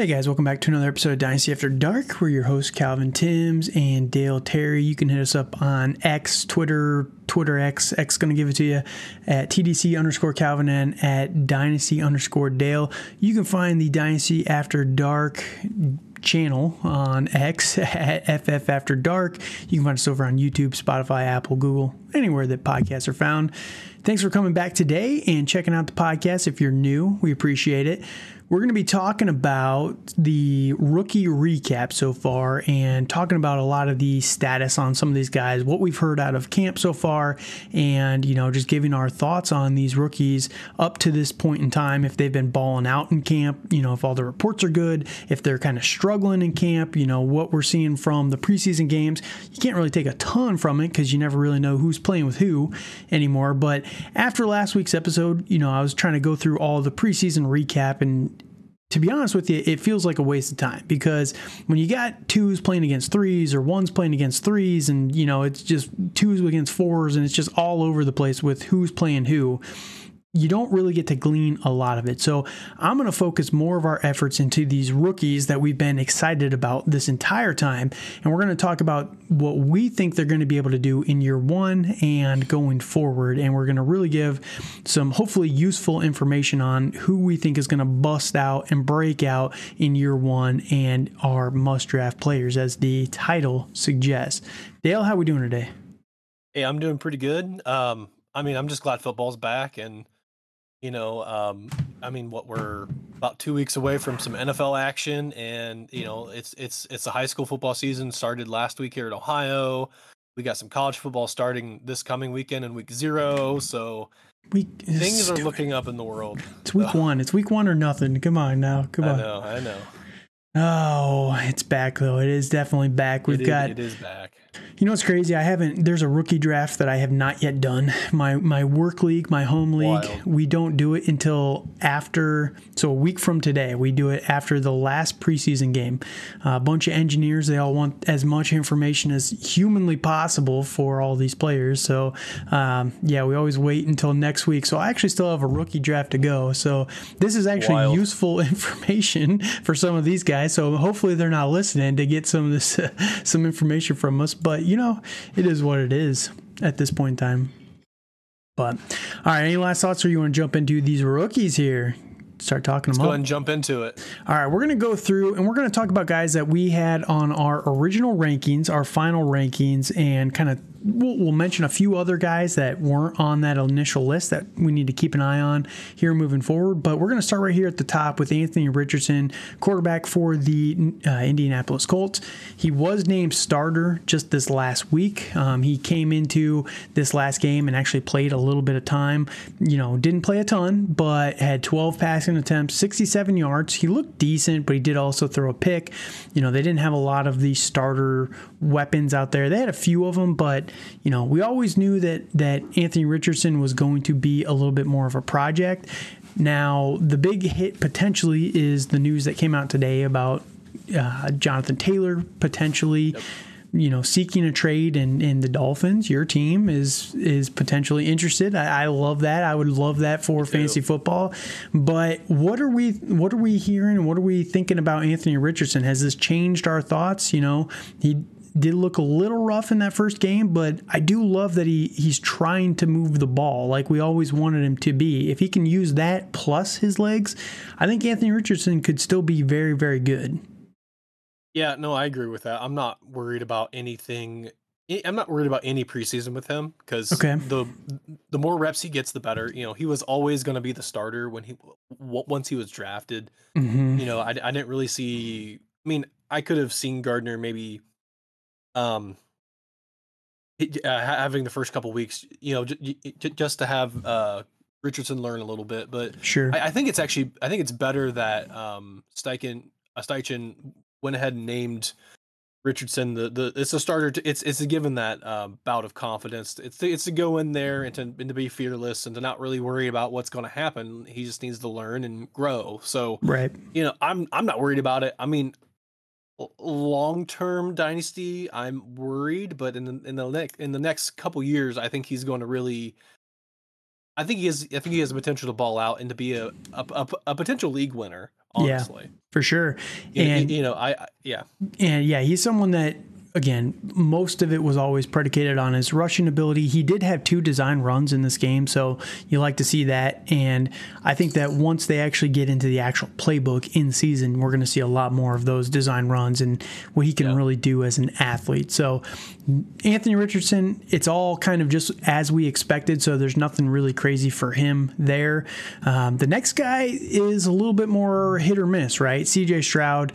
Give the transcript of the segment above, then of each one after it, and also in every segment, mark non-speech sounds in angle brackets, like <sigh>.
Hey guys, welcome back to another episode of Dynasty After Dark. We're your hosts, Calvin Timms and Dale Terry. You can hit us up on X, Twitter, Twitter X, X gonna give it to you at TDC underscore Calvin and at Dynasty underscore Dale. You can find the Dynasty After Dark channel on X <laughs> at FF After Dark. You can find us over on YouTube, Spotify, Apple, Google, anywhere that podcasts are found. Thanks for coming back today and checking out the podcast. If you're new, we appreciate it. We're going to be talking about the rookie recap so far and talking about a lot of the status on some of these guys, what we've heard out of camp so far, and, you know, just giving our thoughts on these rookies up to this point in time. If they've been balling out in camp, you know, if all the reports are good, if they're kind of struggling in camp, you know, what we're seeing from the preseason games. You can't really take a ton from it because you never really know who's playing with who anymore. But after last week's episode, you know, I was trying to go through all the preseason recap and to be honest with you, it feels like a waste of time because when you got twos playing against threes or ones playing against threes, and you know it's just twos against fours, and it's just all over the place with who's playing who you don't really get to glean a lot of it. So I'm going to focus more of our efforts into these rookies that we've been excited about this entire time. And we're going to talk about what we think they're going to be able to do in year one and going forward. And we're going to really give some hopefully useful information on who we think is going to bust out and break out in year one and our must draft players, as the title suggests. Dale, how are we doing today? Hey, I'm doing pretty good. Um, I mean, I'm just glad football's back and you know, um, I mean, what we're about two weeks away from some NFL action, and you know, it's it's it's the high school football season started last week here in Ohio. We got some college football starting this coming weekend in week zero, so week things stupid. are looking up in the world. It's week so. <laughs> one. It's week one or nothing. Come on now. Come on. I know. I know. Oh, it's back though. It is definitely back. We've it got it is back. You know what's crazy? I haven't. There's a rookie draft that I have not yet done. My my work league, my home league. Wild. We don't do it until after. So a week from today, we do it after the last preseason game. Uh, a bunch of engineers. They all want as much information as humanly possible for all these players. So um, yeah, we always wait until next week. So I actually still have a rookie draft to go. So this is actually Wild. useful <laughs> information for some of these guys. So hopefully they're not listening to get some of this uh, <laughs> some information from us. But you know, it is what it is at this point in time. But all right, any last thoughts, or you want to jump into these rookies here? Start talking Let's them go up. and jump into it. All right, we're gonna go through and we're gonna talk about guys that we had on our original rankings, our final rankings, and kind of we'll, we'll, mention a few other guys that weren't on that initial list that we need to keep an eye on here moving forward. But we're going to start right here at the top with Anthony Richardson, quarterback for the uh, Indianapolis Colts. He was named starter just this last week. Um, he came into this last game and actually played a little bit of time. You know, didn't play a ton, but had 12 passing attempts, 67 yards. He looked decent, but he did also throw a pick. You know, they didn't have a lot of these starter weapons out there. They had a few of them, but you know, we always knew that that Anthony Richardson was going to be a little bit more of a project. Now, the big hit potentially is the news that came out today about uh, Jonathan Taylor potentially. Yep you know seeking a trade and in, in the Dolphins, your team is is potentially interested. I, I love that. I would love that for fantasy football. But what are we what are we hearing? What are we thinking about Anthony Richardson? Has this changed our thoughts? You know, he did look a little rough in that first game, but I do love that he he's trying to move the ball like we always wanted him to be. If he can use that plus his legs, I think Anthony Richardson could still be very very good. Yeah, no, I agree with that. I'm not worried about anything. I'm not worried about any preseason with him because okay. the the more reps he gets, the better. You know, he was always going to be the starter when he once he was drafted. Mm-hmm. You know, I, I didn't really see. I mean, I could have seen Gardner maybe um uh, having the first couple weeks, you know, j- j- just to have uh, Richardson learn a little bit. But sure, I, I, think it's actually I think it's better that um, Steichen uh, Steichen went ahead and named Richardson the the it's a starter. To, it's it's a given that um, bout of confidence. It's to, it's to go in there and to and to be fearless and to not really worry about what's going to happen. He just needs to learn and grow. So right, you know, I'm I'm not worried about it. I mean, long term dynasty, I'm worried, but in the in the next in the next couple years, I think he's going to really. I think he has. I think he has the potential to ball out and to be a a, a, a potential league winner. honestly. Yeah, for sure. And you, you know, I, I yeah. And yeah, he's someone that again, most of it was always predicated on his rushing ability. He did have two design runs in this game, so you like to see that. And I think that once they actually get into the actual playbook in season, we're going to see a lot more of those design runs and what he can yeah. really do as an athlete. So, Anthony Richardson, it's all kind of just as we expected, so there's nothing really crazy for him there. Um, the next guy is a little bit more hit or miss, right? CJ Stroud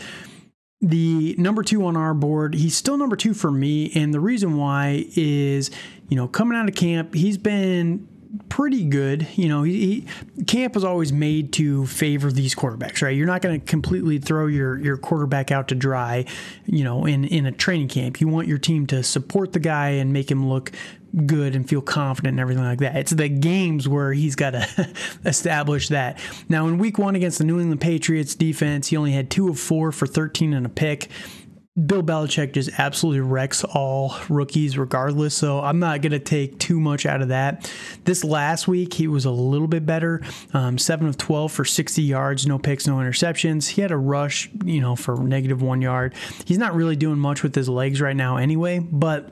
the number two on our board. He's still number two for me. And the reason why is, you know, coming out of camp, he's been pretty good. You know, he, he, camp is always made to favor these quarterbacks, right? You're not going to completely throw your your quarterback out to dry, you know, in in a training camp. You want your team to support the guy and make him look good and feel confident and everything like that. It's the games where he's got to <laughs> establish that. Now, in week one against the New England Patriots defense, he only had two of four for 13 and a pick. Bill Belichick just absolutely wrecks all rookies regardless. So I'm not going to take too much out of that. This last week, he was a little bit better. Um, 7 of 12 for 60 yards, no picks, no interceptions. He had a rush, you know, for negative one yard. He's not really doing much with his legs right now anyway, but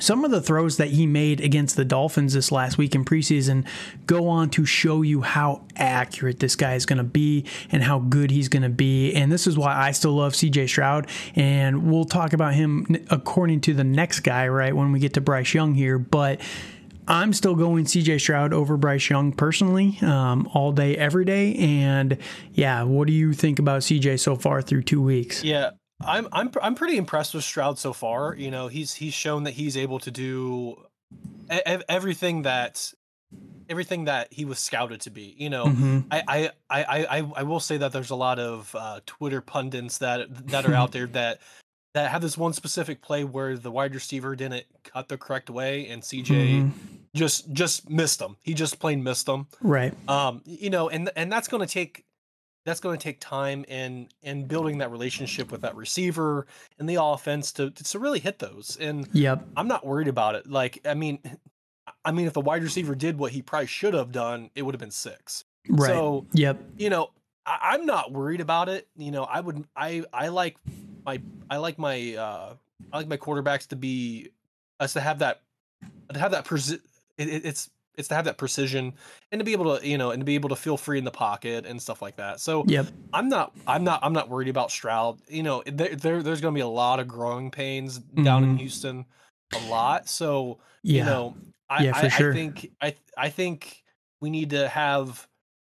some of the throws that he made against the Dolphins this last week in preseason go on to show you how accurate this guy is going to be and how good he's going to be. And this is why I still love CJ Stroud. And we'll talk about him according to the next guy, right, when we get to Bryce Young here. But I'm still going CJ Stroud over Bryce Young personally, um, all day, every day. And yeah, what do you think about CJ so far through two weeks? Yeah, I'm I'm I'm pretty impressed with Stroud so far. You know, he's he's shown that he's able to do everything that everything that he was scouted to be. You know, mm-hmm. I, I, I I I will say that there's a lot of uh, Twitter pundits that that are out there <laughs> that that have this one specific play where the wide receiver didn't cut the correct way and CJ mm-hmm. just just missed him. He just plain missed him. Right. Um. You know, and and that's going to take that's going to take time and and building that relationship with that receiver and the offense to to really hit those. And yep, I'm not worried about it. Like, I mean, I mean, if the wide receiver did what he probably should have done, it would have been six. Right. So, yep. You know, I, am not worried about it. You know, I would, I, I like my, I like my, uh, I like my quarterbacks to be, us to have that, to have that. Presi- it, it's it's to have that precision and to be able to you know and to be able to feel free in the pocket and stuff like that so yep i'm not i'm not i'm not worried about stroud you know there, there there's going to be a lot of growing pains mm-hmm. down in mm-hmm. houston a lot so yeah. you know i yeah, I, sure. I think i i think we need to have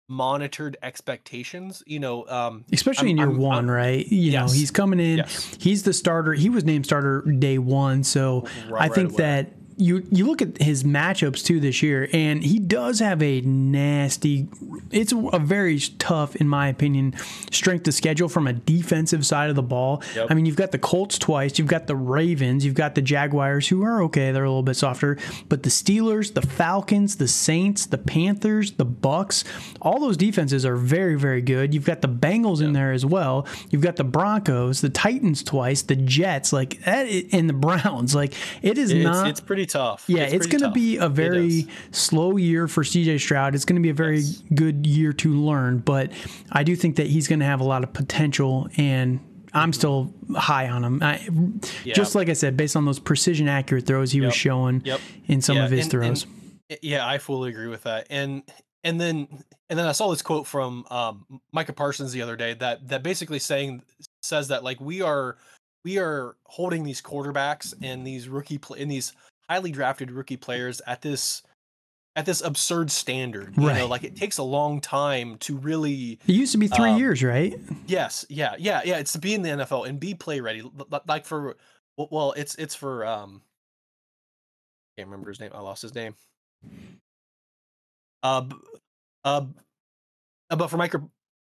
monitored expectations you know um especially I'm, in year I'm, one I'm, right you yes. know he's coming in yes. he's the starter he was named starter day one so right, i think right that you you look at his matchups too this year, and he does have a nasty. It's a very tough, in my opinion, strength to schedule from a defensive side of the ball. Yep. I mean, you've got the Colts twice, you've got the Ravens, you've got the Jaguars, who are okay, they're a little bit softer, but the Steelers, the Falcons, the Saints, the Panthers, the Bucks, all those defenses are very very good. You've got the Bengals yep. in there as well. You've got the Broncos, the Titans twice, the Jets, like that, and the Browns. Like it is it's, not. It's pretty tough. Yeah, it's, it's going to be a very slow year for CJ Stroud. It's going to be a very yes. good year to learn, but I do think that he's going to have a lot of potential and I'm still high on him. I, yeah. Just like I said, based on those precision accurate throws he yep. was showing yep. in some yeah. of his and, throws. And, yeah, I fully agree with that. And and then and then I saw this quote from um, Micah Parsons the other day that that basically saying says that like we are we are holding these quarterbacks and these rookie pl- in these highly drafted rookie players at this at this absurd standard. You right. know, like it takes a long time to really. It used to be three um, years, right? Yes. Yeah. Yeah. Yeah. It's to be in the NFL and be play ready. Like for, well, it's it's for um. I can't remember his name. I lost his name. Uh, uh, but for Micah,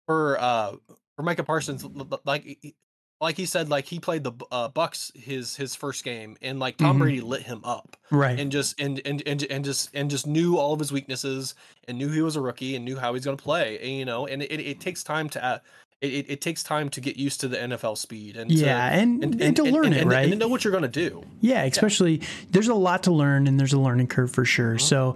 for uh, for Micah Parsons, like like he said, like he played the uh, Bucks his his first game, and like Tom mm-hmm. Brady lit him up, right? And just and, and and and just and just knew all of his weaknesses, and knew he was a rookie, and knew how he's going to play, and, you know. And it, it takes time to uh, it, it, takes time to get used to the NFL speed and yeah, to, and, and, and, to learn it, right? And to know what you're going to do. Yeah, especially yeah. there's a lot to learn and there's a learning curve for sure. Mm-hmm. So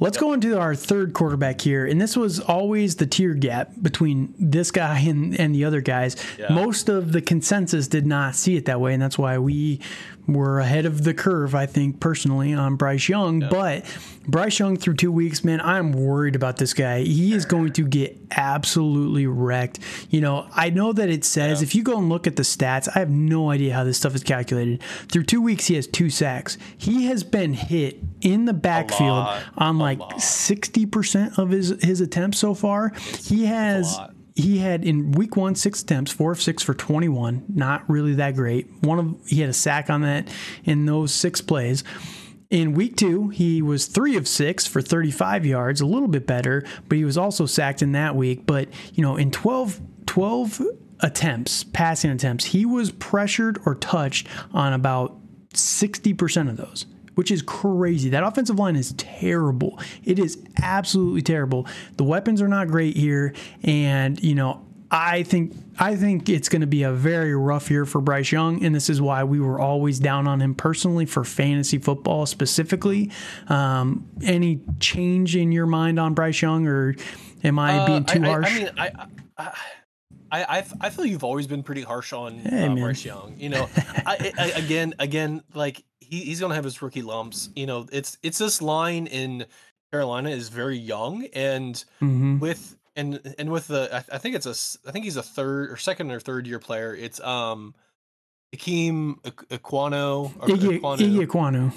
let's yep. go into our third quarterback here. And this was always the tier gap between this guy and, and the other guys. Yeah. Most of the consensus did not see it that way. And that's why we were ahead of the curve, I think, personally, on Bryce Young. Yeah. But Bryce Young through two weeks, man, I'm worried about this guy. He is going to get absolutely wrecked. You know, I know that it says, yeah. if you go and look at the stats, I have no idea how this stuff is calculated. Through two weeks, he has two sacks. He has been hit in the backfield on like 60% of his, his attempts so far. He has he had in week one six attempts, four of six for 21. Not really that great. One of he had a sack on that in those six plays. In week two, he was three of six for 35 yards, a little bit better, but he was also sacked in that week. But, you know, in 12, 12 attempts, passing attempts, he was pressured or touched on about 60% of those which is crazy. That offensive line is terrible. It is absolutely terrible. The weapons are not great here, and you know. I think I think it's going to be a very rough year for Bryce Young, and this is why we were always down on him personally for fantasy football specifically. Um, any change in your mind on Bryce Young, or am I uh, being too I, harsh? I, I mean, I, I I, I, feel you've always been pretty harsh on hey, uh, Bryce Young. You know, I, I, again, again, like he, he's gonna have his rookie lumps. You know, it's it's this line in Carolina is very young, and mm-hmm. with and and with the I, I, think it's a I think he's a third or second or third year player. It's um, Ekwonu. Iggy Ekwonu.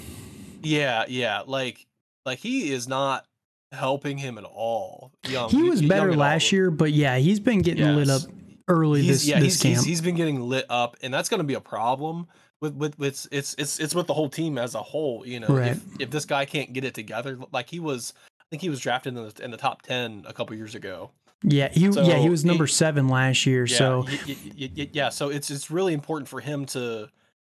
Yeah, yeah, like like he is not helping him at all. Young, he was better last year, but yeah, he's been getting yes. lit up early he's, this yeah, this he's, camp. He's, he's been getting lit up, and that's going to be a problem with with with it's it's it's with the whole team as a whole. You know, right. if if this guy can't get it together, like he was, I think he was drafted in the in the top ten a couple years ago. Yeah, he so yeah he was number seven last year. Yeah, so y- y- y- yeah, so it's it's really important for him to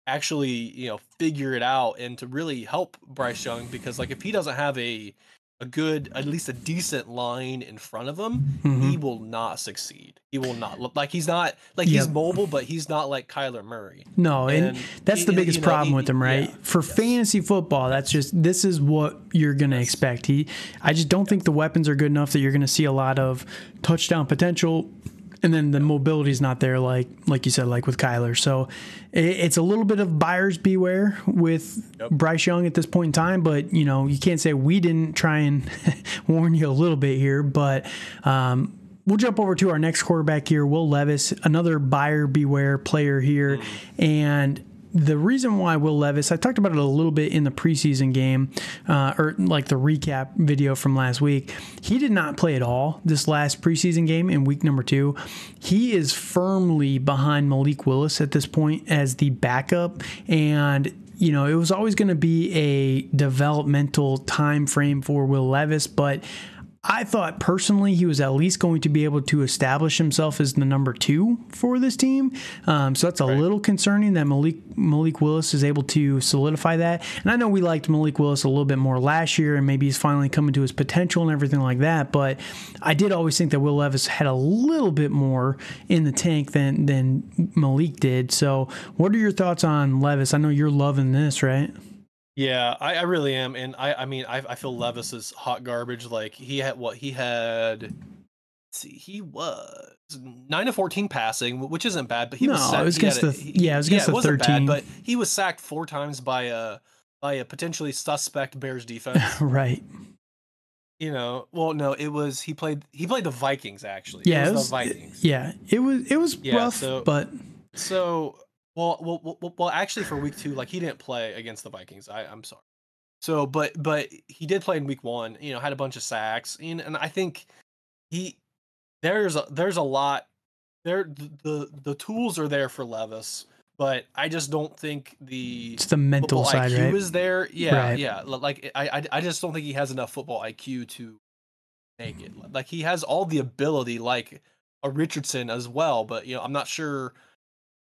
actually you know figure it out and to really help Bryce Young because like if he doesn't have a a good, at least a decent line in front of him, mm-hmm. he will not succeed. He will not look like he's not like yep. he's mobile, but he's not like Kyler Murray. No, and, and that's he, the biggest you know, problem he, with him, right? Yeah, For yes. fantasy football, that's just this is what you're gonna yes. expect. He, I just don't yes. think the weapons are good enough that you're gonna see a lot of touchdown potential and then the mobility is not there like like you said like with Kyler. So it's a little bit of buyers beware with yep. Bryce Young at this point in time, but you know you can't say we didn't try and <laughs> warn you a little bit here, but. Um, we'll jump over to our next quarterback here, Will Levis, another buyer beware player here. Mm. And the reason why Will Levis, I talked about it a little bit in the preseason game, uh, or like the recap video from last week. He did not play at all this last preseason game in week number two. He is firmly behind Malik Willis at this point as the backup, and you know it was always going to be a developmental time frame for Will Levis, but I thought personally he was at least going to be able to establish himself as the number two for this team. Um, so that's a right. little concerning that Malik Malik Willis is able to solidify that. And I know we liked Malik Willis a little bit more last year, and maybe he's finally coming to his potential and everything like that. But I did always think that Will Levis had a little bit more in the tank than than Malik did. So, what are your thoughts on Levis? I know you're loving this, right? Yeah, I, I really am, and I I mean I I feel Levis is hot garbage. Like he had what he had. see, he was nine to fourteen passing, which isn't bad, but he no, was. Sacked, it was against the he, yeah, it was against yeah, the thirteen. Bad, but he was sacked four times by a by a potentially suspect Bears defense. <laughs> right. You know, well, no, it was he played he played the Vikings actually. Yeah, it was, it was the Vikings. Yeah, it was it was yeah, rough, so, but so well, well, well, well, actually, for week two, like he didn't play against the Vikings. I, I'm sorry. So, but but he did play in week one. You know, had a bunch of sacks, and, and I think he there's a there's a lot there. The the tools are there for Levis, but I just don't think the it's the mental side IQ right? is there. Yeah, right. yeah. Like I, I I just don't think he has enough football IQ to make it. Like he has all the ability, like a Richardson as well, but you know, I'm not sure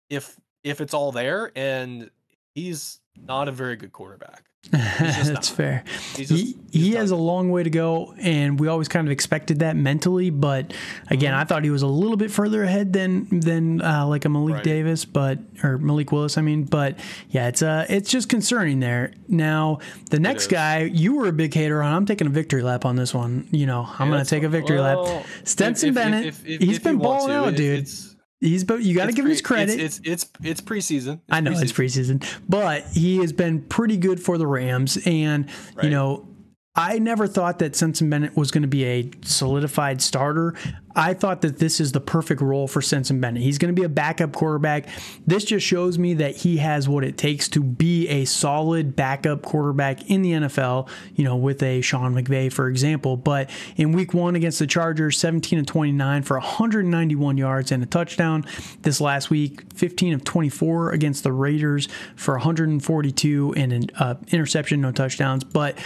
if if it's all there and he's not a very good quarterback. <laughs> That's fair. Just, he he has a long way to go, and we always kind of expected that mentally. But again, mm-hmm. I thought he was a little bit further ahead than than uh, like a Malik right. Davis, but or Malik Willis. I mean, but yeah, it's uh it's just concerning there. Now the next guy you were a big hater on. I'm taking a victory lap on this one. You know, I'm yeah, gonna take a victory well, lap. Stetson if, Bennett, if, if, he's been balling out, dude. He's but you got to give pre- his credit. It's it's it's, it's preseason. It's I know preseason. it's preseason, but he has been pretty good for the Rams, and right. you know I never thought that Stetson Bennett was going to be a solidified starter. I thought that this is the perfect role for Stetson Bennett. He's going to be a backup quarterback. This just shows me that he has what it takes to be a solid backup quarterback in the NFL, you know, with a Sean McVay, for example. But in week one against the Chargers, 17 of 29 for 191 yards and a touchdown. This last week, 15 of 24 against the Raiders for 142 and an uh, interception, no touchdowns. But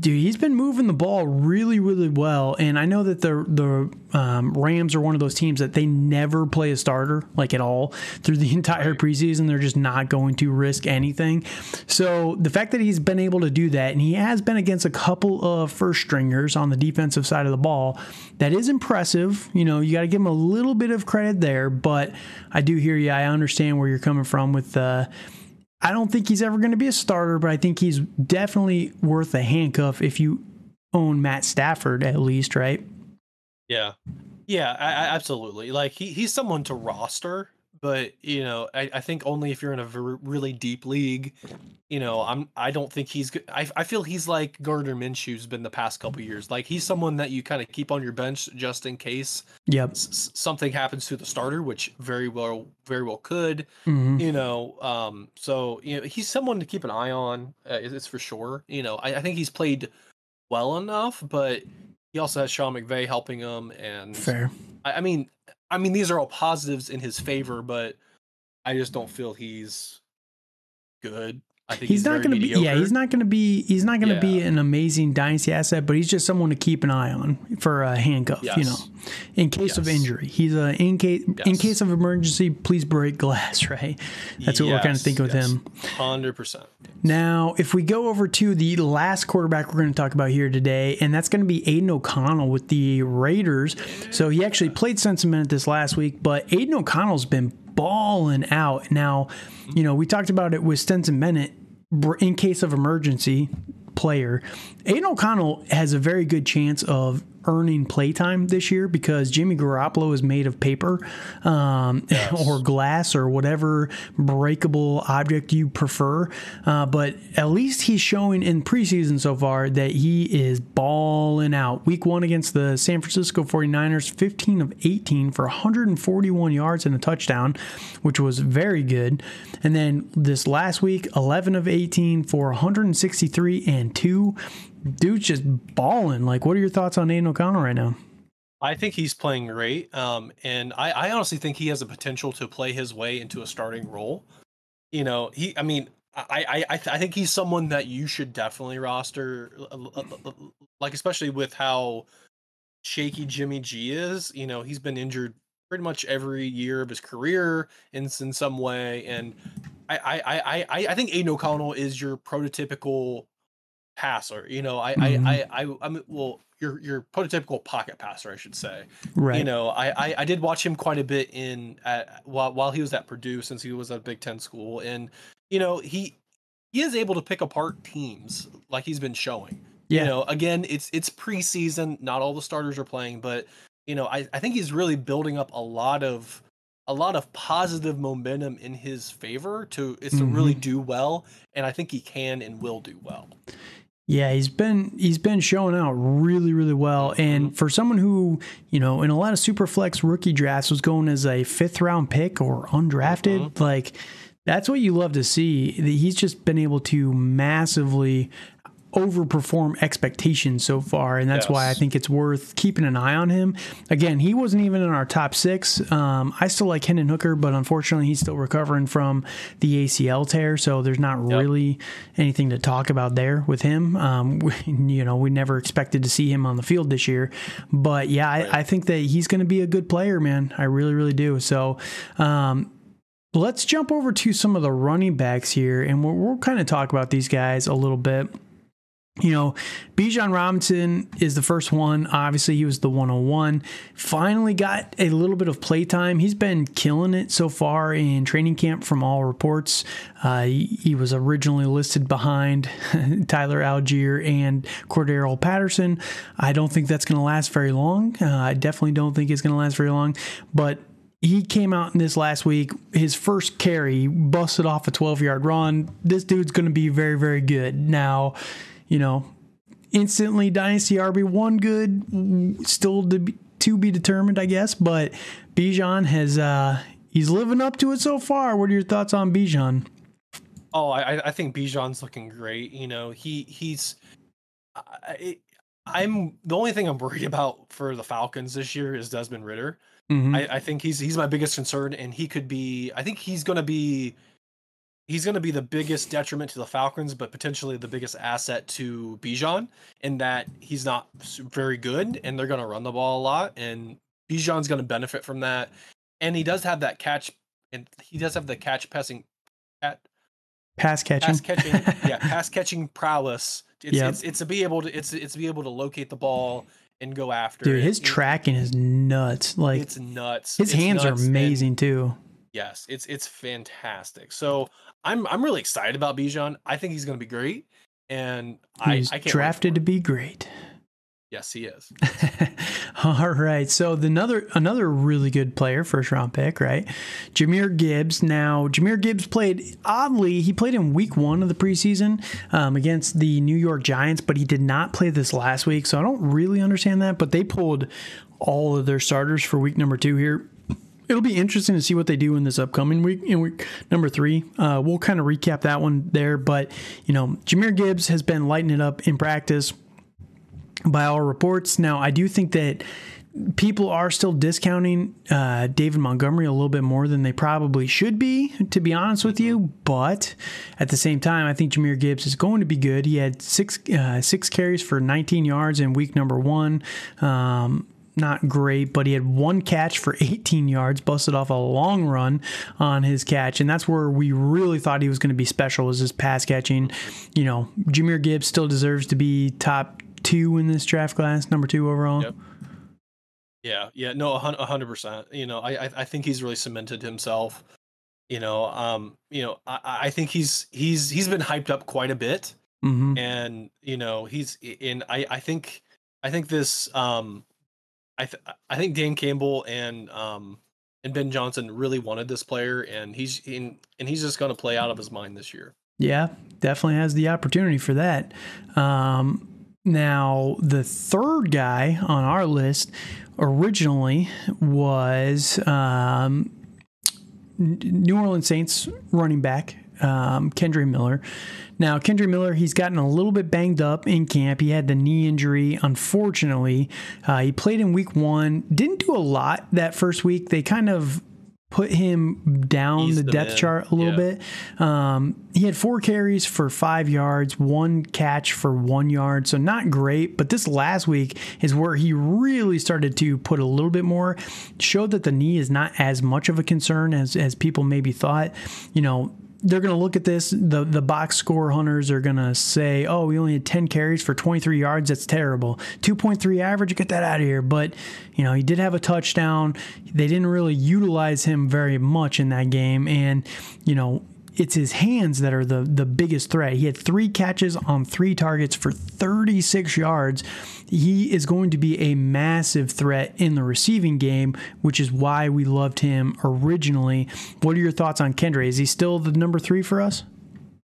dude, he's been moving the ball really, really well. And I know that the the um, Rams are one of those teams that they never play a starter like at all through the <laughs> entire preseason. They're just not going to risk anything. So the fact that he's been able to do that, and he has been against a couple of first stringers on the defensive side of the ball, that is impressive. You know, you got to give him a little bit of credit there. But I do hear you. I understand where you're coming from with. Uh, I don't think he's ever going to be a starter, but I think he's definitely worth a handcuff if you own Matt Stafford at least, right? Yeah. Yeah, I, I absolutely. Like he he's someone to roster but you know, I, I think only if you're in a really deep league, you know, I'm I don't think he's good. I, I feel he's like Gardner Minshew's been the past couple years. Like he's someone that you kind of keep on your bench just in case. Yep. S- something happens to the starter, which very well very well could. Mm-hmm. You know, um, so you know he's someone to keep an eye on. Uh, it's for sure. You know, I, I think he's played well enough, but he also has Sean McVay helping him, and fair. I, I mean, I mean, these are all positives in his favor, but I just don't feel he's good. I think he's, he's not going to be. Yeah, he's not going to be. He's not going to yeah. be an amazing dynasty asset, but he's just someone to keep an eye on for a handcuff. Yes. You know, in case yes. of injury, he's a in case yes. in case of emergency. Please break glass. <laughs> Right. That's what we're kind of thinking with him. Hundred percent. Now, if we go over to the last quarterback we're going to talk about here today, and that's going to be Aidan O'Connell with the Raiders. So he actually played Stetson this last week, but Aidan O'Connell's been balling out. Now, you know, we talked about it with Stetson Bennett in case of emergency player. Aidan O'Connell has a very good chance of earning playtime this year because Jimmy Garoppolo is made of paper um, yes. <laughs> or glass or whatever breakable object you prefer. Uh, but at least he's showing in preseason so far that he is balling out. Week one against the San Francisco 49ers, 15 of 18 for 141 yards and a touchdown, which was very good. And then this last week, 11 of 18 for 163 and two dude's just balling. Like, what are your thoughts on Aidan O'Connell right now? I think he's playing great, um, and I, I honestly think he has a potential to play his way into a starting role. You know, he. I mean, I, I, I think he's someone that you should definitely roster, like especially with how shaky Jimmy G is. You know, he's been injured pretty much every year of his career in in some way, and I I I I, I think Aidan O'Connell is your prototypical passer. You know, I, mm-hmm. I, I, I, I'm well, your your prototypical pocket passer, I should say. Right. You know, I, I, I did watch him quite a bit in at, while while he was at Purdue, since he was at Big Ten school, and you know he he is able to pick apart teams like he's been showing. Yeah. You know, again, it's it's preseason, not all the starters are playing, but you know, I, I think he's really building up a lot of a lot of positive momentum in his favor to is to mm-hmm. really do well and i think he can and will do well yeah, he's been he's been showing out really really well, and mm-hmm. for someone who you know in a lot of super flex rookie drafts was going as a fifth round pick or undrafted, mm-hmm. like that's what you love to see. He's just been able to massively overperform expectations so far, and that's yes. why I think it's worth keeping an eye on him. Again, he wasn't even in our top six. Um, I still like Hendon Hooker, but unfortunately, he's still recovering from the ACL tear, so there's not yep. really anything to talk about there with him. Um, <laughs> we, you know, we never expected to see him on the field this year, but yeah, right. I, I, think that he's going to be a good player, man. I really, really do. So. Um, Let's jump over to some of the running backs here, and we'll, we'll kind of talk about these guys a little bit you know, Bijan Robinson is the first one. Obviously, he was the 101. Finally got a little bit of playtime. He's been killing it so far in training camp from all reports. Uh, he, he, was originally listed behind <laughs> Tyler Allgeier and Cordarrelle Patterson. I don't think that's going to last very long. Uh, I definitely don't think it's going to last very long. But he came out in this last week. His first carry busted off a 12 yard run. This dude's going to be very, very good. Now, you know, instantly Dynasty RB1 good, still to be, to be determined, I guess. But Bijan has, uh, he's living up to it so far. What are your thoughts on Bijan? Oh, I, I think Bijan's looking great. You know, he he's, I, I'm the only thing I'm worried about for the Falcons this year is Desmond Ridder. Mm-hmm. I, I think he's he's my biggest concern, and he could be. I think he's going to be he's going to be the biggest detriment to the Falcons, but potentially the biggest asset to Bijan in that he's not very good and they're going to run the ball a lot. And Bijan's going to benefit from that. And he does have that catch, and he does have the catch passing, at pass catching, pass catching, <laughs> yeah, pass catching prowess. It's, yep. it's, it's to be able to it's it's to be able to locate the ball and go after. It. Dude, it. his tracking is nuts. Like it's nuts. His it's hands nuts. are amazing and, too. Yes, it's it's fantastic. So I'm I'm really excited about Bijan. I think he's going to be great, and he's I, I drafted to be great. Yes, he is. <laughs> All right. So the another another really good player, first round pick, right? Jahmyr Gibbs. Now, Jahmyr Gibbs played oddly. He played in week one of the preseason um, against the New York Giants, but he did not play this last week. So I don't really understand that. But they pulled all of their starters for week number two here it'll be interesting to see what they do in this upcoming week in week number three. Uh, we'll kind of recap that one there, but you know, Jahmyr Gibbs has been lighting it up in practice by all reports. Now, I do think that people are still discounting uh, David Montgomery a little bit more than they probably should be, to be honest with you. But at the same time, I think Jahmyr Gibbs is going to be good. He had six uh, six carries for 19 yards in week number one. Um, not great, but he had one catch for <laughs> 18 yards, busted off a long run on his catch, and that's where we really thought he was going to be special was his pass catching. You know, Jahmyr Gibbs still deserves to be top two in this draft class, number two overall. Yep. Yeah, yeah, no, hundred percent. You know, I I think he's really cemented himself. You know, um, you know, I, I think he's he's he's been hyped up quite a bit, mm-hmm. and you know, he's in. I I think I think this um I th- I think Dan Campbell and um and Ben Johnson really wanted this player, and he's in and he's just going to play out of his mind this year. Yeah, definitely has the opportunity for that. Um, now, the third guy on our list originally was um, New Orleans Saints running back um, Kendre Miller. Now, Kendre Miller, he's gotten a little bit banged up in camp. He had the knee injury, unfortunately. Uh, he played in week one, didn't do a lot that first week. They kind of put him down the depth in. chart a little yeah. bit. Um, he had four carries for five yards, one catch for one yard, so not great. But this last week is where he really started to put a little bit more. Showed that the knee is not as much of a concern as as people maybe thought. You know, they're going to look at this. The the box score hunters are going to say, "Oh, we only had 10 carries for 23 yards. That's terrible. 2.3 average. Get that out of here." But you know, he did have a touchdown. They didn't really utilize him very much in that game, and you know, it's his hands that are the the biggest threat. He had three catches on three targets for 36 yards. He is going to be a massive threat in the receiving game, which is why we loved him originally. What are your thoughts on Kendre? Is he still the number three for us?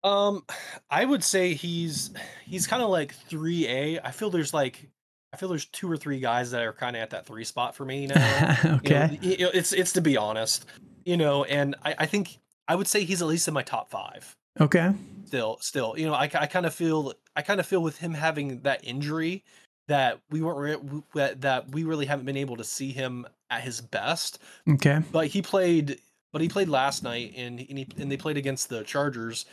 Um, I would say he's he's kind of like three A. I feel there's like I feel there's two or three guys that are kind of at that three spot for me now. okay, you know, <laughs> it's it's to be honest, you know, and I, I think I would say he's at least in my top five. Okay. Still, still, you know, I, I kind of feel, I kind of feel with him having that injury that we weren't that that we really haven't been able to see him at his best. Okay. But he played, but he played last night, and and, he, and they played against the Chargers,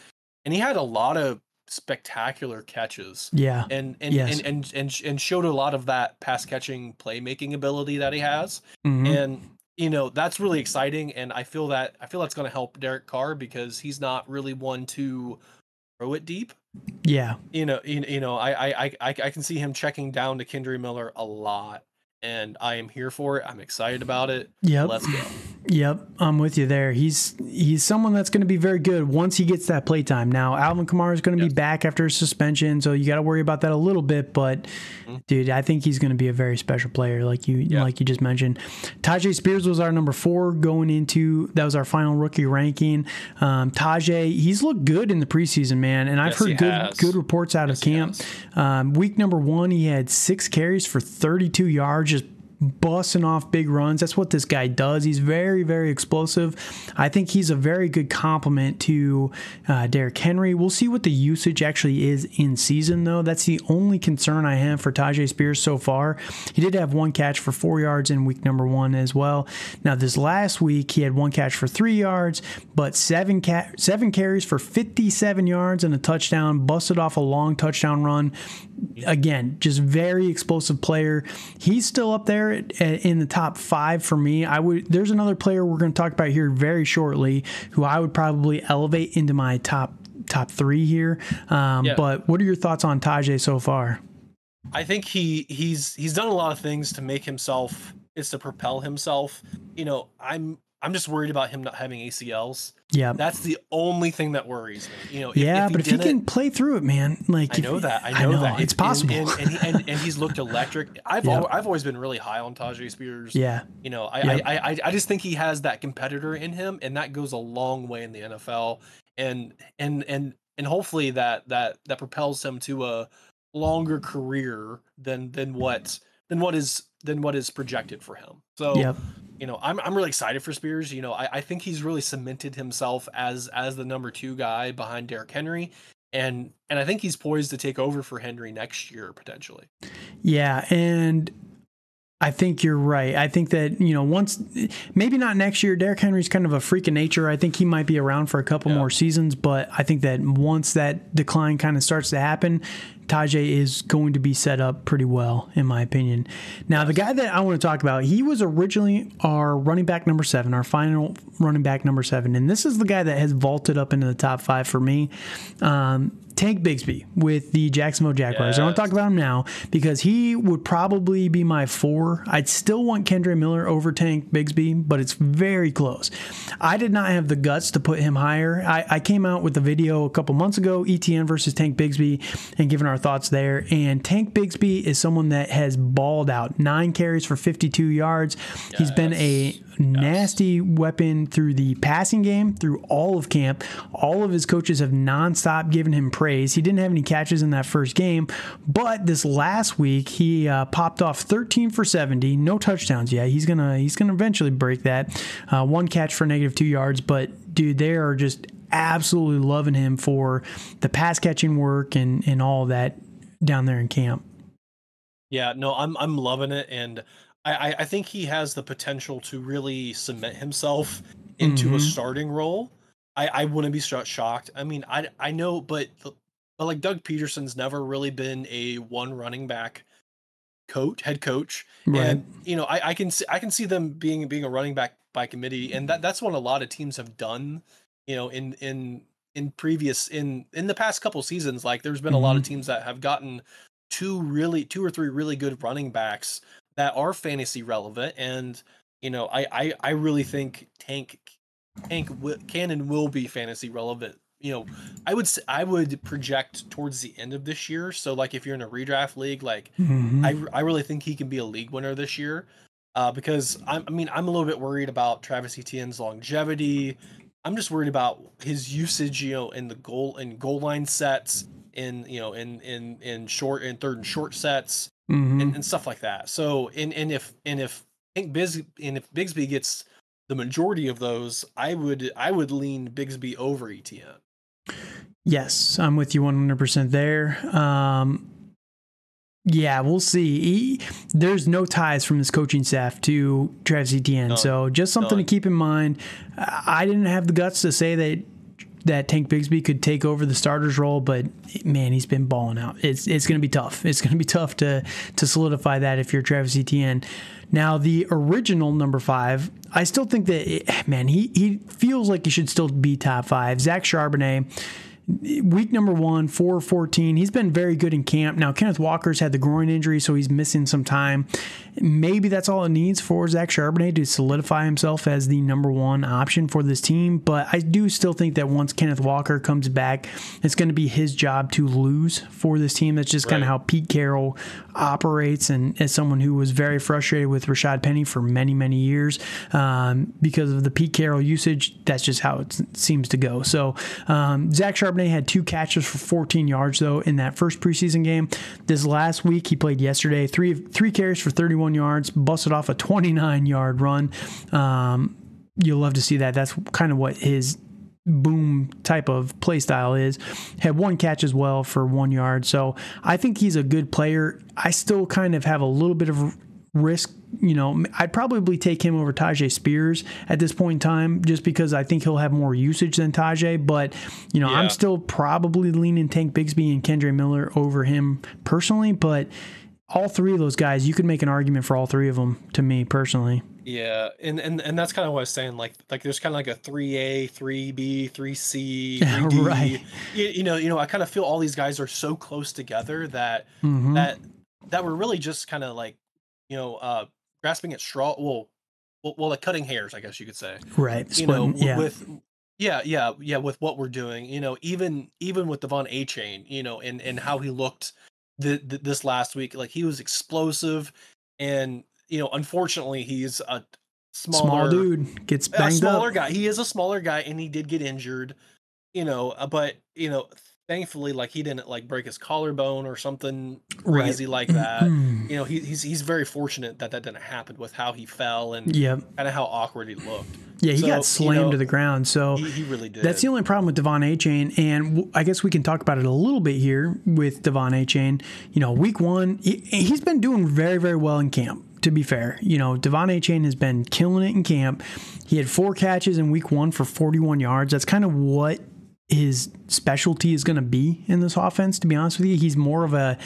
and he had a lot of spectacular catches. Yeah. And and, yes. and, and and and showed a lot of that pass catching playmaking ability that he has. Mm-hmm. And you know that's really exciting, and I feel that I feel that's going to help Derek Carr because he's not really one to throw it deep. Yeah, you know, you, you know, I, I I I can see him checking down to Kendre Miller a lot, and I am here for it. I'm excited about it. Yep. Let's go. <sniffs> Yep, I'm with you there. He's he's someone that's going to be very good once he gets that play time. Now, Alvin Kamara is going to yes. be back after his suspension, so you got to worry about that a little bit. But, mm-hmm. dude, I think he's going to be a very special player, like you yep. like you just mentioned. Tyjae Spears was our number four going into that was our final rookie ranking. Um, Tyjae, he's looked good in the preseason, man, and I've yes, heard good has. good reports out yes, of camp. Um, week number one, he had six carries for 32 yards, busting off big runs. That's what this guy does. He's very, very explosive. I think he's a very good complement to uh, Derrick Henry. We'll see what the usage actually is in season, though. That's the only concern I have for Tyjae Spears so far. He did have one catch for four yards in week number one as well. Now, this last week, he had one catch for three yards, but seven, ca- seven carries for 57 yards and a touchdown, busted off a long touchdown run. Again, just very explosive player. He's still up there in the top five for me. I would. There's another player we're going to talk about here very shortly who I would probably elevate into my top top three here. Um, yeah. But what are your thoughts on Tyjae so far? I think he he's he's done a lot of things to make himself is to propel himself. You know, I'm I'm just worried about him not having ACLs. Yeah, that's the only thing that worries me. You know, if, yeah, if but if he can play through it, man, like I know that, I know, I know that it's possible, and, and, and, and, he's looked electric. I've al- I've always been really high on Tyjae Spears. Yeah, you know, I. I, I I just think he has that competitor in him, and that goes a long way in the NFL, and and and and hopefully that that that propels him to a longer career than than what than what is than what is projected for him. So. Yep you know, I'm I'm really excited for Spears. You know, I, I think he's really cemented himself as as the number two guy behind Derrick Henry. And and I think he's poised to take over for Henry next year potentially. Yeah, and I think you're right. I think that, you know, once, maybe not next year, Derrick Henry's kind of a freak of nature. I think he might be around for a couple yeah. more seasons, but I think that once that decline kind of starts to happen, Tyjae is going to be set up pretty well, in my opinion. Now, the guy that I want to talk about, he was originally our running back number seven, our final running back number seven, and this is the guy that has vaulted up into the top five for me. Um, Tank Bigsby with the Jacksonville Jaguars. Yes. I want to talk about him now because he would probably be my four. I'd still want Kendre Miller over Tank Bigsby, but it's very close. I did not have the guts to put him higher. I, I came out with a video a couple months ago, Etienne versus Tank Bigsby, and giving our thoughts there. And Tank Bigsby is someone that has balled out nine carries for 52 yards. Yes. He's been a nasty weapon through the passing game, through all of camp. All of his coaches have nonstop given him praise. He didn't have any catches in that first game, but this last week he uh, popped off 13 for 70, no touchdowns yet. He's gonna he's gonna eventually break that. Uh, one catch for negative two yards, but dude, they are just absolutely loving him for the pass catching work and and all that down there in camp. Yeah, no, I'm I'm loving it, and I, I think he has the potential to really cement himself into mm-hmm. a starting role. I, I wouldn't be shocked. I mean, I I know, but but like Doug Pederson's never really been a one running back coach, head coach, right. and you know, I, I can see I can see them being being a running back by committee, and that that's what a lot of teams have done. You know, in in in previous in in the past couple seasons, like there's been mm-hmm. a lot of teams that have gotten two really two or three really good running backs that are fantasy relevant and you know i i, I really think tank tank w- can and will be fantasy relevant you know i would i would project towards the end of this year so like if you're in a redraft league like mm-hmm. i i really think he can be a league winner this year uh, because I'm, I mean I'm a little bit worried about Travis Etienne's longevity. I'm just worried about his usage, you know, in the goal in goal line sets, in you know, in in in short in third and short sets mm-hmm. and, and, stuff like that. So, and and if and if think Biz and if Bigsby gets the majority of those, I would I would lean Bigsby over Etienne. Yes, I'm with you 100% there. Um, yeah, we'll see. He, there's no ties from his coaching staff to Travis Etienne, so just something to keep in mind. I didn't have the guts to say that that Tank Bigsby could take over the starter's role, but man, he's been balling out. It's it's going to be tough. It's going to be <laughs> tough to to solidify that if you're Travis Etienne. Now, the original number five, I still think that it, man, he he feels like he should still be top five. Zach Charbonnet week number one, 414. He's been very good in camp. Now, Kenneth Walker's had the groin injury, so he's missing some time. Maybe that's all it needs for Zach Charbonnet to solidify himself as the number one option for this team. But I do still think that once Kenneth Walker comes back, it's going to be his job to lose for this team. That's just right. kind of how Pete Carroll operates. And as someone who was very frustrated with Rashaad Penny for many, many years um, because of the Pete Carroll usage, that's just how it seems to go. So um, Zach Charbonnet had two catches for 14 yards, though, in that first preseason game. This last week, he played yesterday, three, three carries for 31 yards, busted off a 29 yard run. Um, you'll love to see that. That's kind of what his boom type of play style is. Had one catch as well for one yard. So I think he's a good player. I still kind of have a little bit of risk. You know, I'd probably take him over Tyjae Spears at this point in time just because I think he'll have more usage than Tyjae. But, you know, yeah. I'm still probably leaning Tank Bigsby and Kendre Miller over him personally. But, all three of those guys, you could make an argument for all three of them to me personally. Yeah, and and and that's kind of what I was saying. Like like there's kind of like a three A, three B, three C, <laughs> right. You, you, know, you know, I kind of feel all these guys are so close together that mm-hmm. that that we're really just kind of like, you know, uh grasping at straw. Well, well, well, like cutting hairs, I guess you could say. Right. You know, yeah. with yeah, yeah, yeah, with what we're doing, you know, even even with De'Von Achane, you know, and and how he looked the, the, this last week. Like he was explosive, and you know, unfortunately, he's a smaller Small dude gets banged a smaller up. guy. He is a smaller guy, and he did get injured. You know, uh, but you know, thankfully, like he didn't like break his collarbone or something crazy right. like mm-hmm. that. you know, he, he's he's very fortunate that that didn't happen with how he fell and yep. kind of how awkward he looked. Yeah, he so, got slammed you know, to the ground. So he, he, really did. That's the only problem with De'Von Achane, and I guess we can talk about it a little bit here with De'Von Achane. You know, week one, he, he's been doing very very well in camp to be fair. You know, De'Von Achane has been killing it in camp. He had four catches in week one for 41 yards. That's kind of what his specialty is going to be in this offense to be honest with you. He's more of a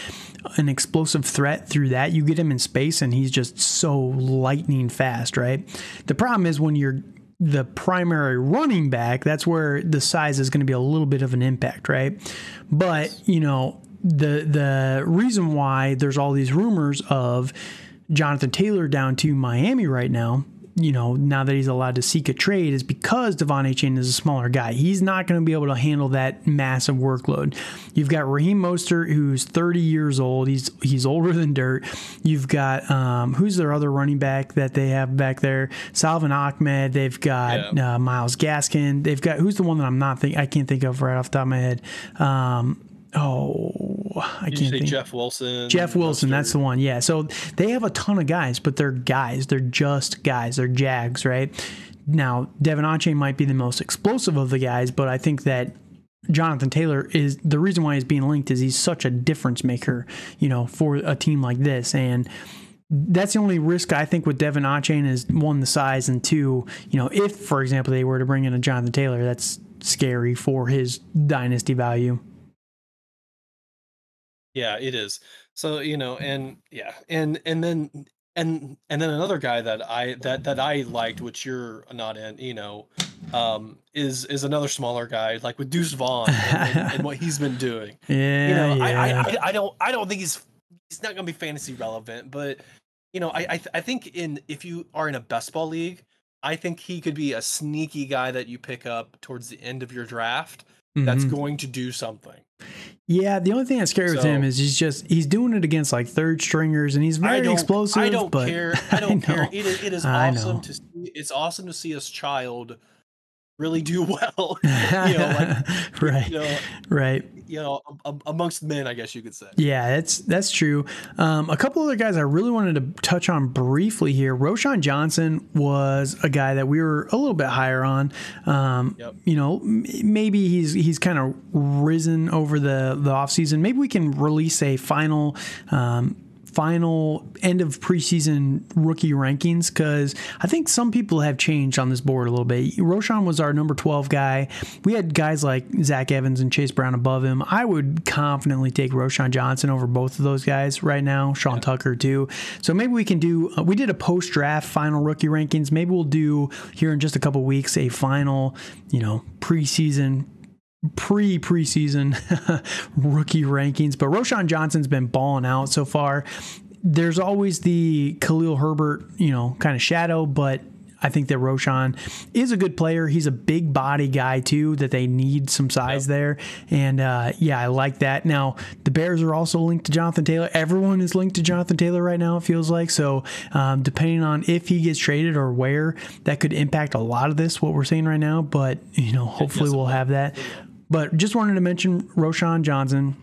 an explosive threat through that. You get him in space and he's just so lightning fast right? The problem is when you're the primary running back that's where the size is going to be a little bit of an impact right? But you know the the reason why there's all these rumors of Jonathan Taylor down to Miami right now you know, now that he's allowed to seek a trade is because De'Von Achane is a smaller guy. He's not going to be able to handle that massive workload. You've got Raheem Mostert, who's 30 years old. He's he's older than dirt. You've got um, who's their other running back that they have back there? Salvon Ahmed. They've got yeah. uh, Myles Gaskin. They've got who's the one that I'm not think I can't think of right off the top of my head. Um, oh, I Did can't think. Jeff Wilson. Jeff Wilson, that's the one. Yeah. So they have a ton of guys, but they're guys. They're just guys. They're Jags, right? Now, De'Von Achane might be the most explosive of the guys, but I think that Jonathan Taylor is the reason why he's being linked is he's such a difference maker, you know, for a team like this. And that's the only risk I think with De'Von Achane is one, the size, and two, you know, if, for example, they were to bring in a Jonathan Taylor, that's scary for his dynasty value. Yeah, it is. So, you know, and yeah, and and then and and then another guy that I that that I liked, which you're not in, you know, um, is is another smaller guy, like with Deuce Vaughn and, and, and what he's been doing. <laughs> Yeah, you know, yeah. I, I I don't I don't think he's he's not gonna be fantasy relevant, but you know, I I, I think in if you are in a best ball league, I think he could be a sneaky guy that you pick up towards the end of your draft mm-hmm. that's going to do something. Yeah, the only thing that's scary so, with him is he's just he's doing it against like third stringers, and he's very explosive. I don't but care. I <laughs> don't I care. It is, it is awesome to see. It's awesome to see his child really do <laughs> well. <laughs> you know, like, <laughs> right, you know, right. You know, amongst men, I guess you could say. Yeah, that's that's true. Um, a couple other guys I really wanted to touch on briefly here. Roschon Johnson was a guy that we were a little bit higher on. Um, yep. You know, maybe he's he's kind of risen over the the offseason. Maybe we can release a final. Um, final end of preseason rookie rankings because I think some people have changed on this board a little bit. Roschon was our number 12 guy. We had guys like Zach Evans and Chase Brown above him. I would confidently take Roschon Johnson over both of those guys right now, Sean yeah. Tucker too. So maybe we can do, uh, we did a post draft final rookie rankings. Maybe we'll do here in just a couple weeks a final, you know, preseason pre preseason <laughs> rookie rankings, but Roschon Johnson's been balling out so far. There's always the Khalil Herbert, you know, kind of shadow, but I think that Roschon is a good player. He's a big body guy too. That they need some size yep. there, and uh, yeah, I like that. Now the Bears are also linked to Jonathan Taylor. Everyone is linked to Jonathan Taylor right now. It feels like so. Um, depending on if he gets traded or where, that could impact a lot of this. What we're seeing right now, but you know, hopefully we'll have that. But just wanted to mention Roschon Johnson.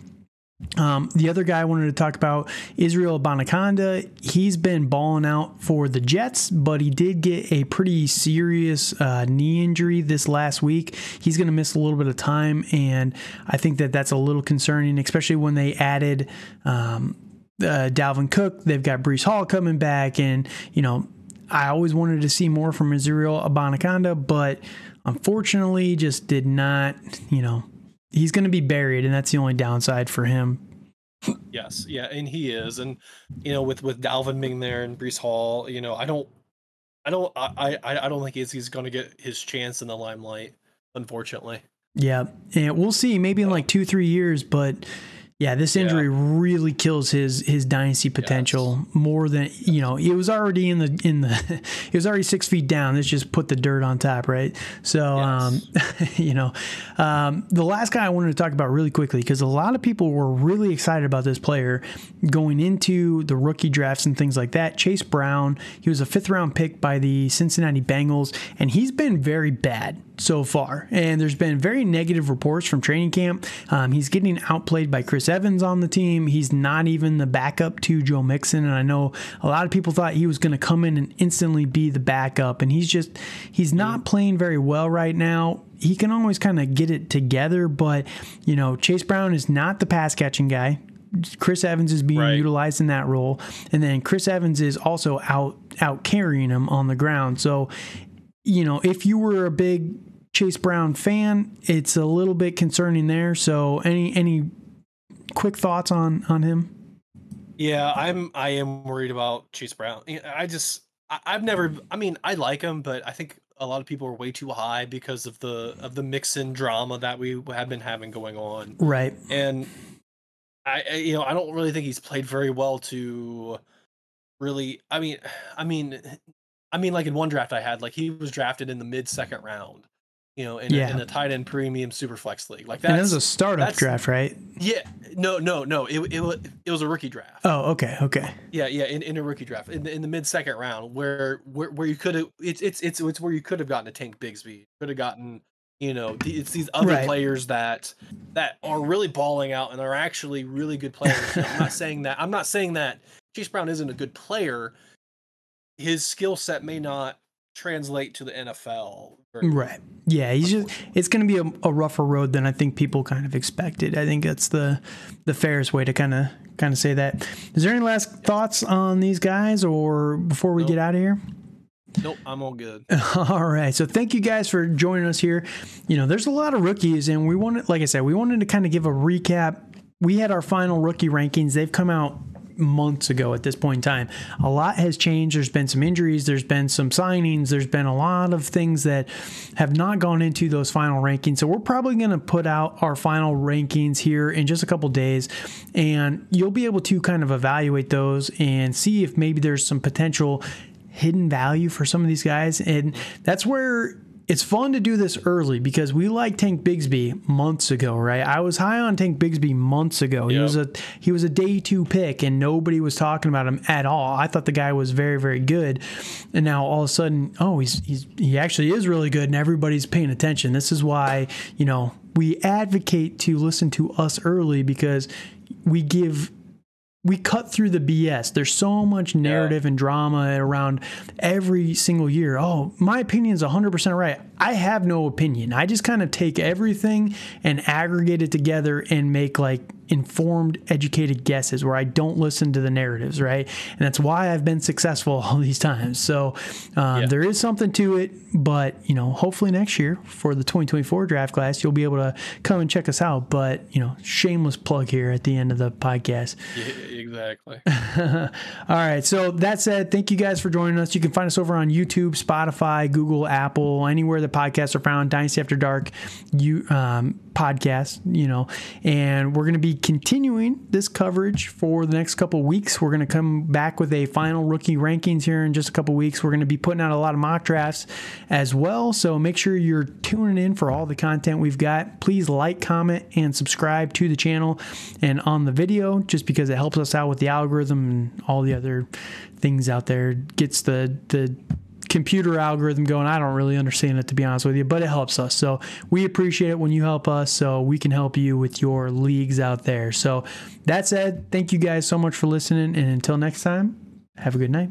Um, the other guy I wanted to talk about, Israel Abanikanda. He's been balling out for the Jets, but he did get a pretty serious uh, knee injury this last week. He's going to miss a little bit of time, and I think that that's a little concerning, especially when they added um, uh, Dalvin Cook. They've got Breece Hall coming back, and you know I always wanted to see more from Israel Abanikanda, but unfortunately just did not, you know, he's going to be buried, and that's the only downside for him. Yes, yeah, and he is, and you know, with with Dalvin being there and Breece Hall, you know, I don't, I don't, I I, I don't think he's he's going to get his chance in the limelight, unfortunately. Yeah, and we'll see. Maybe in like two three years, but yeah, this injury yeah. really kills his his dynasty potential yes. more than you know. It was already in the in the <laughs> it was already six feet down. Let's just put the dirt on top, right? So, yes. um, <laughs> you know, um, the last guy I wanted to talk about really quickly because a lot of people were really excited about this player going into the rookie drafts and things like that. Chase Brown, he was a fifth round pick by the Cincinnati Bengals, and he's been very bad so far. And there's been very negative reports from training camp. Um, he's getting outplayed by Chris Evans on the team. He's not even the backup to Joe Mixon. And I know a lot of people thought he was going to come in and instantly be the backup. And he's just, he's not playing very well right now. He can always kind of get it together, but, you know, Chase Brown is not the pass catching guy. Chris Evans is being right. utilized in that role, and then Chris Evans is also out out carrying him on the ground. So, you know, if you were a big Chase Brown fan, it's a little bit concerning there. So, any any quick thoughts on on him? Yeah, I'm I am worried about Chase Brown. I just I, I've never. I mean, I like him, but I think a lot of people are way too high because of the of the Mixon drama that we have been having going on. Right. And I, you know, I don't really think he's played very well to really. I mean, I mean, I mean, like in one draft I had, like he was drafted in the mid second round, you know, in, yeah. a, in a tight end premium super flex league. Like that was a startup draft, right? Yeah. No, no, no. It, it, it was a rookie draft. Oh, okay. Okay. Yeah. Yeah. In, in a rookie draft in the, in the mid second round where, where, where you could have, it's, it's, it's, it's where you could have gotten a Tank Bigsby, could have gotten, you know, it's these other right. players that, that are really balling out and are actually really good players. I'm not <laughs> saying that, I'm not saying that Chase Brown isn't a good player. His skill set may not translate to the NFL. Right. Yeah, he's just it's going to be a, a, rougher road than I think people kind of expected. I think that's the the fairest way to kind of kind of say that. Is there any last thoughts on these guys or before we nope. get out of here? Nope, I'm all good. <laughs> all right. So thank you guys for joining us here. You know, there's a lot of rookies and we wanted like I said, we wanted to kind of give a recap. We had our final rookie rankings. They've come out months ago at this point in time. A lot has changed. There's been some injuries, there's been some signings, there's been a lot of things that have not gone into those final rankings. So we're probably going to put out our final rankings here in just a couple days and you'll be able to kind of evaluate those and see if maybe there's some potential hidden value for some of these guys and that's where it's fun to do this early because we like Tank Bigsby months ago, right? I was high on Tank Bigsby months ago. Yep. He was a he was a day two pick, and nobody was talking about him at all. I thought the guy was very very good, and now all of a sudden, oh, he's he's he actually is really good, and everybody's paying attention. This is why you know we advocate to listen to us early because we give we cut through the BS. There's so much narrative yeah. and drama around every single year. Oh, my opinion is 100% right. I have no opinion. I just kind of take everything and aggregate it together and make like informed, educated guesses where I don't listen to the narratives, right? And that's why I've been successful <laughs> all these times. So um, yeah. there is something to it, but you know, hopefully next year for the 2024 draft class, you'll be able to come and check us out. But you know, shameless plug here at the end of the podcast. <laughs> Yeah, exactly. <laughs> all right. So that said, thank you guys for joining us. You can find us over on YouTube, Spotify, Google, Apple, anywhere the podcasts are found. Dynasty After Dark, you um, podcast, you know, and we're going to be continuing this coverage for the next couple weeks. We're going to come back with a final rookie rankings here in just a couple weeks. We're going to be putting out a lot of mock drafts as well. So make sure you're tuning in for all the content we've got. Please like, comment, and subscribe to the channel and on the video just because it helps us out with the algorithm and all the other things out there. Gets the the computer algorithm going. I don't really understand it to be honest with you, but it helps us. So we appreciate it when you help us so we can help you with your leagues out there. So that said, thank you guys so much for listening. And until next time, have a good night.